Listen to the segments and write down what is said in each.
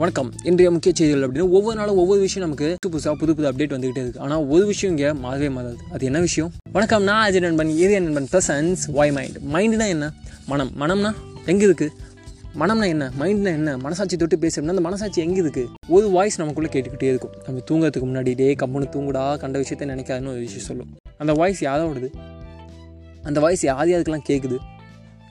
வணக்கம். இன்றைய முக்கிய செய்திகள் அப்படின்னு ஒவ்வொரு நாளும் ஒவ்வொரு விஷயம் நமக்கு புது புதுசாக புது புது அப்டேட் வந்துகிட்டே இருக்கு. ஆனால் ஒரு விஷயம் இங்கே மாறவே மாறாது. அது என்ன விஷயம்? வணக்கம் நான் அஜய் நண்பன். ஏரியா நண்பன் ப்ளசன்ஸ் வாய் மைண்ட் மைண்டுனா என்ன? மனம். மனம்னா எங்கே இருக்கு? மனம்னா என்ன? மைண்ட்னா என்ன? மனசாட்சி தொட்டு பேசுறோம்னா அந்த மனசாட்சி எங்கே இருக்கு? ஒரு வாய்ஸ் நமக்குள்ளே கேட்டுக்கிட்டே இருக்கும். நம்ம தூங்குறதுக்கு முன்னாடி டே கம்முன்னு தூங்குடா கண்ட விஷயத்த நினைக்காதுன்னு ஒரு விஷயம் சொல்லும். அந்த வாய்ஸ் யாரோடது? அந்த வாய்ஸ் யார் யாருக்கெல்லாம் கேட்குது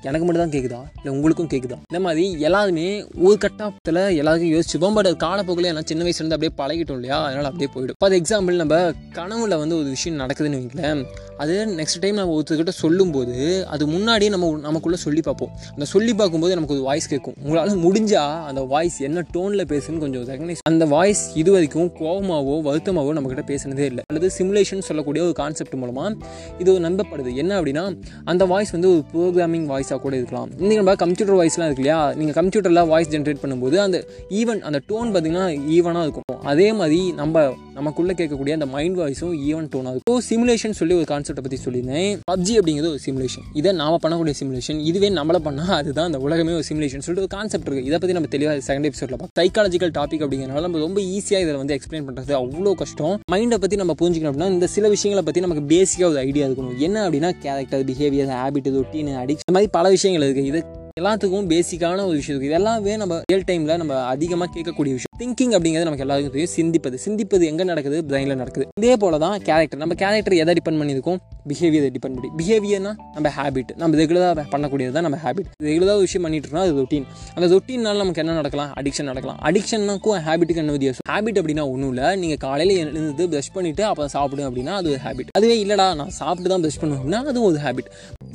எனக்கு மட்டும் தான் கேட்குதா இல்லை உங்களுக்கும் கேட்குதா இந்த மாதிரி எல்லாருமே ஒரு கட்டத்தில் எல்லாருக்கும் யோசிச்சுப்போம். பட் அது காலப்போக்கில் எல்லாம் சின்ன வயசுலேருந்து அப்படியே பழகிட்டோம் இல்லையா? அதனால் அப்படியே போயிடும். இப்போ அது எக்ஸாம்பிள் நம்ம கனவுல வந்து ஒரு விஷயம் நடக்குதுன்னு வைங்களேன். அது நெக்ஸ்ட் டைம் நம்ம ஒருத்தர்கிட்ட சொல்லும்போது அது முன்னாடியே நம்ம நமக்குள்ளே சொல்லி பார்ப்போம். அந்த சொல்லி பார்க்கும்போது நமக்கு ஒரு வாய்ஸ் கேட்கும். உங்களால் முடிஞ்சால் அந்த வாய்ஸ் என்ன டோனில் பேசுன்னு கொஞ்சம் ரெகனைஸ் அந்த வாய்ஸ் இது வரைக்கும் கோபமாவோ வருத்தமாவோ நம்மக்கிட்ட பேசுனதே இல்லை. அல்லது சிமுலேஷன் சொல்லக்கூடிய ஒரு கான்செப்ட் மூலமாக இது ஒரு நம்பப்படுது. என்ன அப்படின்னா அந்த வாய்ஸ் வந்து ஒரு ப்ரோக்ராமிங் வாய்ஸ் வாய்ஸாக கூட இருக்கலாம். இன்றைக்கி நம்ம கம்ப்யூட்டர் வாய்ஸ்லாம் இருக்கு இல்லையா? நீங்கள் கம்ப்யூட்டரில் வாய்ஸ் ஜென்ரேட் பண்ணும்போது அந்த ஈவன் அந்த டோன் பார்த்திங்கன்னா ஈவனாக இருக்கும். அதே மாதிரி நம்ம நமக்குள்ளே கேட்கக்கூடிய அந்த மைண்ட் வாய்ஸும் ஈவன் டோனாக இருக்கும் சிமுலேஷன் சொல்லி ஒரு கான்செப்டை பற்றி சொல்லியிருந்தேன். பப்ஜி அப்படிங்கிறது ஒரு சிமுலேஷன் இதை நாம் பண்ணக்கூடிய சிமுலேஷன் இதுவே நம்மளை பண்ணால் அதுதான் அந்த உலகமே ஒரு சிமுலேஷன் சொல்லிட்டு ஒரு கான்செப்ட் இருக்குது இதை பற்றி நம்ம தெளிவாக செகண்ட் எபிசோடில் பார்ப்போம். சைக்காலஜிக்கல் டாபிக் அப்படிங்கிறனால நம்ம ரொம்ப ஈஸியாக இதை வந்து எக்ஸ்பிளைன் பண்ணுறது அவ்வளோ கஷ்டம். மைண்டை பற்றி நம்ம புரிஞ்சுக்கணும் அப்படின்னா இந்த சில விஷயங்களை பற்றி நமக்கு பேசிக்காக ஒரு ஐடியா இருக்கணும். என்ன அப்படின்னா character behaviour habit routine addiction இந்த மாதிரி பல விஷயங்கள் இருக்குது இது எல்லாத்துக்கும் பேசிக்கான ஒரு விஷயம் இருக்குது இது எல்லாமே நம்ம ரியல் டைமில் நம்ம அதிகமாக கேட்கக்கூடிய விஷயம். திங்கிங் அப்படிங்கிறது நமக்கு எல்லாருக்கும் தெரியும். சிந்திப்பது. சிந்திப்பது எங்கே நடக்குது? பிரெயினில் நடக்குது. இதே போல தான் கேரக்டர் நம்ம கேரக்டர் எதை டிபெண்ட் பண்ணியிருக்கோம்? பிஹேவியர் டிபெண்ட் பண்ணி பிஹேவியர்னா நம்ம ஹேபிட் நம்ம ரெகுலராக பண்ணக்கூடியது தான் நம்ம ஹேபிட் ரெகுலராக விஷயம் பண்ணிட்டு இருக்கோம் அது ரொட்டீன் அந்த ரொட்டீனால் நமக்கு என்ன நடக்கலாம்? அடிக்ஷன் நடக்கலாம். அடிக்ஷன்னாக்கும் ஹேபிட்டுக்கு என்ன வித்தியாசம்? ஹேபிட் அப்படின்னா ஒன்றும் இல்லை. நீங்கள் காலையில் எழுந்து ப்ரஷ் பண்ணிவிட்டு அப்புறம் சாப்பிடும் அப்படின்னா அது ஒரு ஹேபிட் அதுவே இல்லைடா நான் சாப்பிட்டு தான் ப்ரஷ் பண்ணுவேன் அப்படின்னா அதுவும் ஒரு ஹேபிட்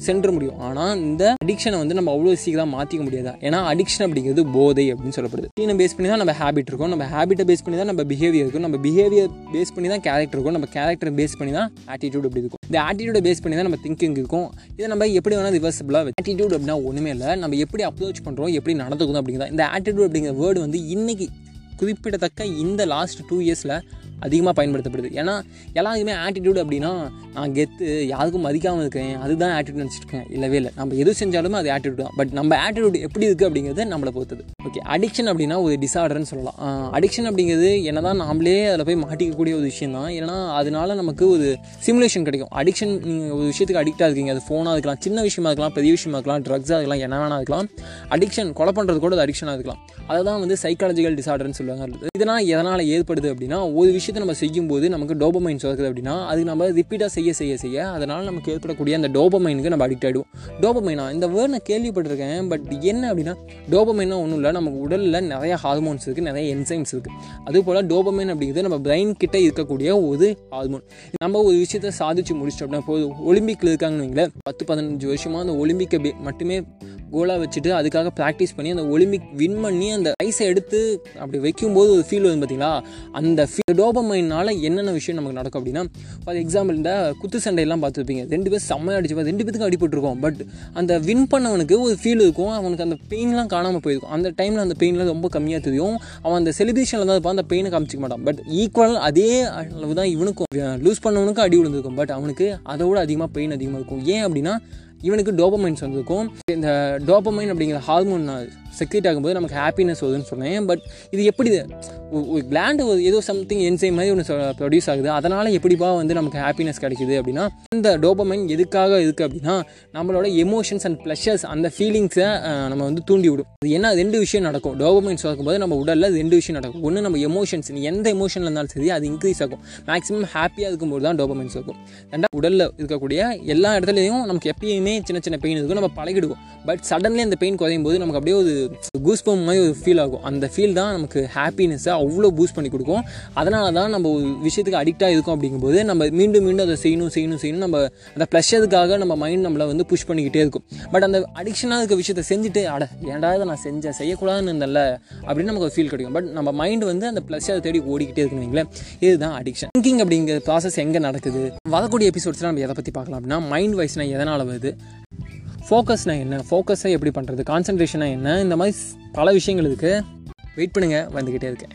சென்று முடியும். ஆனால் இந்த அடிக்ஷனை வந்து நம்ம அவ்வளோ சீக்கிரம் மாற்றிக்க முடியாது? ஏன்னா அடிக்ஷன் அப்படிங்கிறது போதை அப்படின்னு சொல்லப்படுது. டீனை பேஸ் பண்ணி தான் நம்ம ஹேபிட் இருக்கும். நம்ம ஹேபிட்டை பேஸ் பண்ணி தான் நம்ம பிஹேவியர் இருக்கும். நம்ம பிஹேவியர் பேஸ் பண்ணி தான் கேரக்டர் இருக்கும். நம்ம கேரக்டர் பேஸ் பண்ணி தான் ஆட்டிடியூட் அப்படி இருக்கும். இந்த ஆட்டிடியூடை பேஸ் பண்ணி தான் நம்ம திங்கிங் இருக்கும். இதை நம்ம எப்படி வேணால் ரிவர்சபிளாக ஆட்டிடியூட் அப்படின்னா ஒன்றுமே இல்லை. நம்ம எப்படி அப்ரோச் பண்ணுறோம் எப்படி நடந்துக்கணும் அப்படிங்கிறத. இந்த ஆட்டிடியூட் அப்படிங்கிற வேர்டு வந்து இன்றைக்கி குறிப்பிடத்தக்க இந்த லாஸ்ட் டூ இயர்ஸில் அதிகமாக பயன்படுத்தப்படுது. ஏன்னா எல்லாருக்குமே ஆட்டிடியூட் அப்படின்னா நான் கெத்து யாருக்கும் மதிக்காமல் இருக்கேன் அதுதான் ஆட்டிடியூட் நினச்சிருக்கேன் இல்லவே இல்லை. நம்ம எது செஞ்சாலுமே அது ஆட்டிடியூட் தான். பட் நம்ம ஆட்டிடியூட் எப்படி இருக்குது அப்படிங்கிறது நம்மளை பொறுத்தது. ஓகே அடிக்ஷன் அப்படின்னா ஒரு டிசார்டர்னு சொல்லலாம். அடிக்ஷன் அப்படிங்கிறது என்ன தான் நாமளே அதில் போய் மாட்டிக்கக்கூடிய ஒரு விஷயம் தான். ஏன்னா அதனால நமக்கு ஒரு சிமுலேஷன் கிடைக்கும். அடிக்ஷன் நீங்கள் ஒரு விஷயத்துக்கு அடிக்டாக இருக்கீங்க. அது ஃபோனாக இருக்கலாம் சின்ன விஷயமா இருக்கலாம் பெரிய விஷயமா இருக்கலாம் ட்ரக்ஸாக இருக்கலாம் என்ன வேணா இருக்கலாம். அடிக்ஷன் கொலை பண்ணுறது கூட அது அடிக்ஷனாக இருக்கலாம். அதை தான் வந்து சைக்காலஜிக்கல் டிசார்டர்னு சொல்லுவாங்க. இதனால் எதனால் ஏற்படுது அப்படின்னா ஒரு விஷயம் விஷயத்தை நம்ம செய்யும்போது நமக்கு டோபமைன் சுரக்குது அப்படின்னா அது நம்ம ரிப்பீட்டாக செய்ய செய்ய செய்ய அதனால் நமக்கு ஏற்படக்கூடிய அந்த டோபமைனுக்கு நம்ம அடிக்ட் ஆகிடுவோம் டோபமைனா இந்த வேர்ட் நான் கேள்விப்பட்டிருக்கேன் பட் என்ன அப்படின்னா டோபமைனா ஒன்றும் இல்லை நமக்கு உடலில் நிறைய ஹார்மோன்ஸ் இருக்குது நிறைய என்சைம்ஸ் இருக்குது அதுபோல் டோபமைன் அப்படிங்கிறது நம்ம பிரெயின் கிட்டே இருக்கக்கூடிய ஒரு ஹார்மோன் நம்ம ஒரு விஷயத்தை சாதிச்சு முடிச்சிட்டோம் அப்படின்னா போது ஒலிம்பிக்கில் இருக்காங்கன்னு வைங்களேன் பத்து பதினஞ்சு வருஷமாக அந்த ஒலிம்பிக்கை மட்டுமே கோலாக வச்சுட்டு அதுக்காக ப்ராக்டிஸ் பண்ணி அந்த ஒலிம்பிக் வின் பண்ணி அந்த ரைஸை எடுத்து அப்படி வைக்கும்போது ஒரு ஃபீல் வந்து பார்த்தீங்களா அந்த ஃபீல் டோபமைனால் என்னென்ன விஷயம் நமக்கு நடக்கும் அப்படின்னா ஃபார் எக்ஸாம்பிள் இந்த குத்து சண்டையெல்லாம் பார்த்துருப்பீங்க. ரெண்டு பேர் செம்மையாக அடிச்சு ரெண்டு பேத்துக்கும் அடிபட்டுருக்கோம். பட் அந்த வின் பண்ணவனுக்கு ஒரு ஃபீல் இருக்கும். அவனுக்கு அந்த பெயின்லாம் காணாமல் போயிருக்கும். அந்த டைமில் அந்த பெயின்லாம் ரொம்ப கம்மியாக தெரியும். அவன் அந்த செலிப்ரேஷனில் தான் இருப்பான். அந்த பெயினை காமிச்சிக்க மாட்டான். பட் ஈக்குவல் அதே அளவு தான் இவனுக்கும். லூஸ் பண்ணவனுக்கும் அடி விழுந்திருக்கும். பட் அவனுக்கு அதை விட அதிகமாக பெயின் அதிகமாக இருக்கும். ஏன் அப்படின்னா இவனுக்கு டோபமைன்ஸ் வந்திருக்கும். இந்த டோபமைன் அப்படிங்கிற ஹார்மோன் செக்ரீட் ஆகும்போது நமக்கு ஹாப்பினஸ் வருதுன்னு சொன்னேன் பட் இது எப்படி ஒரு கிளாண்டு ஏதோ சம்திங் என்சைம் மாதிரி ஒன்று ப்ரொடியூஸ் ஆகுது. அதனால் எப்படிப்பா வந்து நமக்கு ஹாப்பினஸ் கிடைக்குது அப்படின்னா இந்த டோபமைன் எதுக்காக இருக்குது அப்படின்னா நம்மளோட எமோஷன்ஸ் அண்ட் ப்ளஷர்ஸ் அந்த ஃபீலிங்ஸை நம்ம வந்து தூண்டி விடும் அது என்ன ரெண்டு விஷயம் நடக்கும். டோபமைன்ஸ் ஆகும்போது நம்ம உடலில் ரெண்டு விஷயம் நடக்கும். ஒன்று நம்ம எமோஷன்ஸ் எந்த எமோஷனில் இருந்தாலும் சரி அது இன்க்ரீஸ் ஆகும். மேக்ஸிமம் ஹாப்பியாக இருக்கும்போது தான் டோபமைன் இருக்கும் ரெண்டாவது உடலில் இருக்கக்கூடிய எல்லா இடத்துலையும் நமக்கு எப்பயுமே சின்ன சின்ன பெயின் இருக்கும். நம்ம பழகிடுவோம். பட் சடன்லி அந்த பெயின் குறையும் போது நமக்கு அப்படியே ஒரு கூஸ் பம் மாதிரி ஒரு ஃபீல் ஆகும். அந்த ஃபீல் தான் நமக்கு ஹாப்பினஸ்ஸை அவ்வளோ பூஸ்ட் பண்ணி கொடுக்கும். அதனால தான் நம்ம ஒரு விஷயத்துக்கு அடிக்டாக இருக்கும் அப்படிங்கும்போது நம்ம மீண்டும் மீண்டும் அதை செய்யணும் செய்யணும் செய்யணும். நம்ம அந்த ப்ளஷருக்காக நம்ம மைண்ட் நம்மளை வந்து புஷ் பண்ணிக்கிட்டே இருக்கும். பட் அந்த அடிக்ஷனாக இருக்க விஷயத்தை செஞ்சுட்டு அட ஏன்டா இதை நான் செஞ்சேன் செய்யக்கூடாதுன்னு இருந்தல அப்படின்னு நமக்கு ஒரு ஃபீல் கிடைக்கும். பட் நம்ம மைண்ட் வந்து அந்த ப்ளஷரை தேடி ஓடிக்கிட்டே இருக்குன்னு வைங்களேன். இதுதான் அடிக்ஷன் திங்கிங் அப்படிங்கிற ப்ராசஸ் எங்கே நடக்குது? வரக்கூடிய எபிசோட்ஸ்லாம் நம்ம எதை பற்றி பார்க்கலாம் அப்படின்னா மைண்ட் வைஸ்னால் எதனால் வருது? ஃபோக்கஸ்னா என்ன? ஃபோக்கஸை எப்படி பண்ணுறது கான்சன்ட்ரேஷனாக என்ன? இந்த மாதிரி பல விஷயங்கள் இருக்குது வெயிட் பண்ணுங்கள் வந்துக்கிட்டே இருக்கேன்.